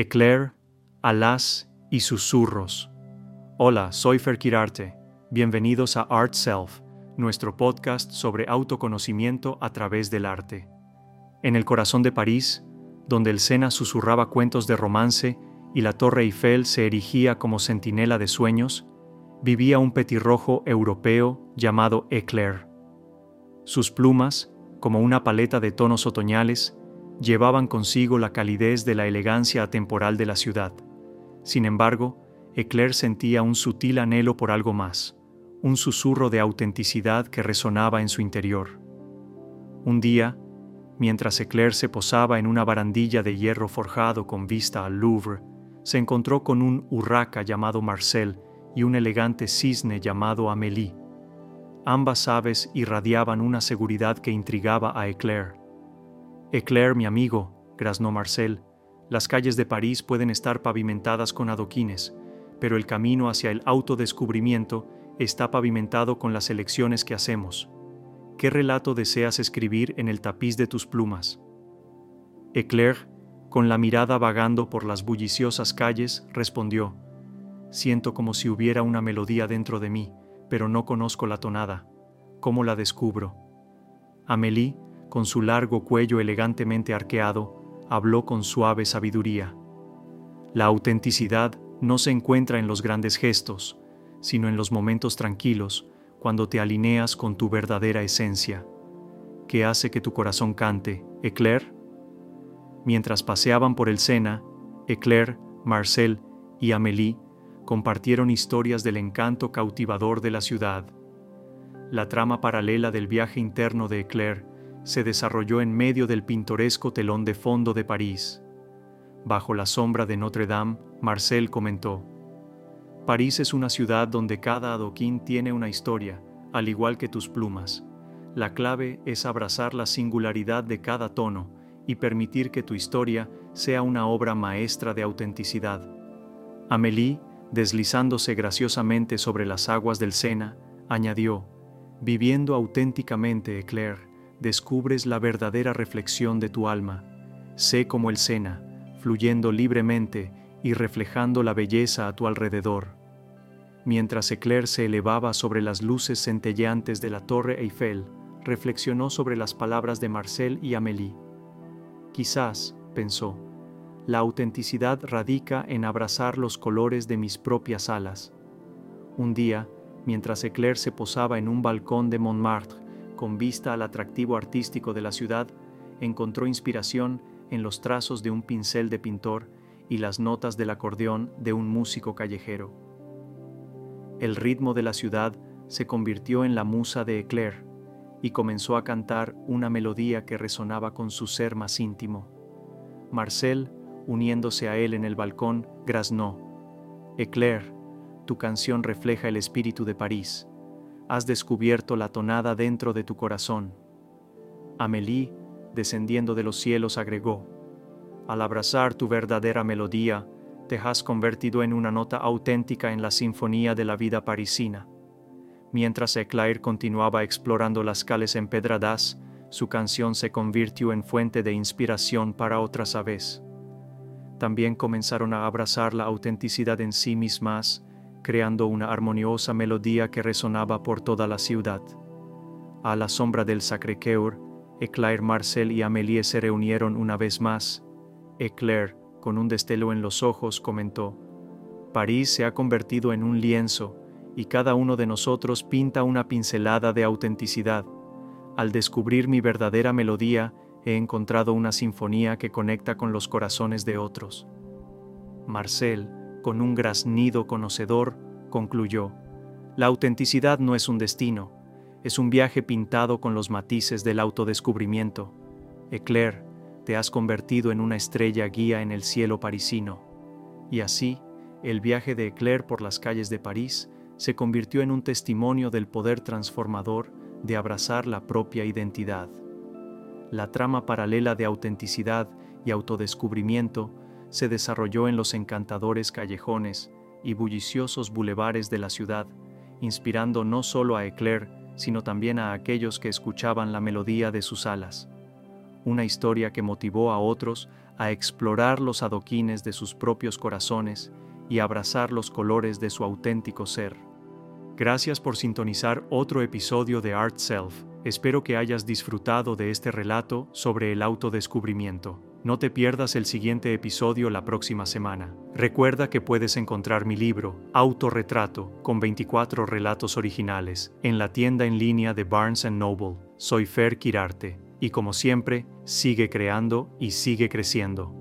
Eclair, alas y susurros. Hola, soy Fer Kirarte. Bienvenidos a Art Self, nuestro podcast sobre autoconocimiento a través del arte. En el corazón de París, donde el Sena susurraba cuentos de romance y la Torre Eiffel se erigía como centinela de sueños, vivía un petirrojo europeo llamado Eclair. Sus plumas, como una paleta de tonos otoñales, llevaban consigo la calidez de la elegancia atemporal de la ciudad. Sin embargo, Eclair sentía un sutil anhelo por algo más, un susurro de autenticidad que resonaba en su interior. Un día, mientras Eclair se posaba en una barandilla de hierro forjado con vista al Louvre, se encontró con un urraca llamado Marcel y un elegante cisne llamado Amélie. Ambas aves irradiaban una seguridad que intrigaba a Eclair. Eclair, mi amigo, graznó Marcel, las calles de París pueden estar pavimentadas con adoquines, pero el camino hacia el autodescubrimiento está pavimentado con las elecciones que hacemos. ¿Qué relato deseas escribir en el tapiz de tus plumas? Eclair, con la mirada vagando por las bulliciosas calles, respondió, Siento como si hubiera una melodía dentro de mí, pero no conozco la tonada. ¿Cómo la descubro? Amélie con su largo cuello elegantemente arqueado, habló con suave sabiduría. La autenticidad no se encuentra en los grandes gestos, sino en los momentos tranquilos, cuando te alineas con tu verdadera esencia. ¿Qué hace que tu corazón cante, Eclair? Mientras paseaban por el Sena, Eclair, Marcel y Amélie compartieron historias del encanto cautivador de la ciudad. La trama paralela del viaje interno de Eclair se desarrolló en medio del pintoresco telón de fondo de París. Bajo la sombra de Notre Dame, Marcel comentó, París es una ciudad donde cada adoquín tiene una historia, al igual que tus plumas. La clave es abrazar la singularidad de cada tono y permitir que tu historia sea una obra maestra de autenticidad. Amélie, deslizándose graciosamente sobre las aguas del Sena, añadió, Viviendo auténticamente, Eclair, descubres la verdadera reflexión de tu alma. Sé como el Sena, fluyendo libremente y reflejando la belleza a tu alrededor. Mientras Eclair se elevaba sobre las luces centelleantes de la Torre Eiffel, reflexionó sobre las palabras de Marcel y Amélie. Quizás, pensó, la autenticidad radica en abrazar los colores de mis propias alas. Un día, mientras Eclair se posaba en un balcón de Montmartre, con vista al atractivo artístico de la ciudad, encontró inspiración en los trazos de un pincel de pintor y las notas del acordeón de un músico callejero. El ritmo de la ciudad se convirtió en la musa de Eclair y comenzó a cantar una melodía que resonaba con su ser más íntimo. Marcel, uniéndose a él en el balcón, graznó, Eclair, tu canción refleja el espíritu de París has descubierto la tonada dentro de tu corazón. Amélie, descendiendo de los cielos, agregó, al abrazar tu verdadera melodía, te has convertido en una nota auténtica en la sinfonía de la vida parisina. Mientras Eclair continuaba explorando las calles empedradas, su canción se convirtió en fuente de inspiración para otras aves. También comenzaron a abrazar la autenticidad en sí mismas creando una armoniosa melodía que resonaba por toda la ciudad. A la sombra del Sacré-Cœur, Eclair, Marcel y Amélie se reunieron una vez más. Eclair, con un destelo en los ojos, comentó, París se ha convertido en un lienzo y cada uno de nosotros pinta una pincelada de autenticidad. Al descubrir mi verdadera melodía, he encontrado una sinfonía que conecta con los corazones de otros. Marcel, con un graznido conocedor, concluyó, La autenticidad no es un destino, es un viaje pintado con los matices del autodescubrimiento. Eclair, te has convertido en una estrella guía en el cielo parisino. Y así, el viaje de Eclair por las calles de París se convirtió en un testimonio del poder transformador de abrazar la propia identidad. La trama paralela de autenticidad y autodescubrimiento se desarrolló en los encantadores callejones y bulliciosos bulevares de la ciudad, inspirando no solo a Eclair, sino también a aquellos que escuchaban la melodía de sus alas. Una historia que motivó a otros a explorar los adoquines de sus propios corazones y abrazar los colores de su auténtico ser. Gracias por sintonizar otro episodio de Art Self. Espero que hayas disfrutado de este relato sobre el autodescubrimiento. No te pierdas el siguiente episodio la próxima semana. Recuerda que puedes encontrar mi libro, Autorretrato, con 24 relatos originales, en la tienda en línea de Barnes ⁇ Noble. Soy Fer Kirarte, y como siempre, sigue creando y sigue creciendo.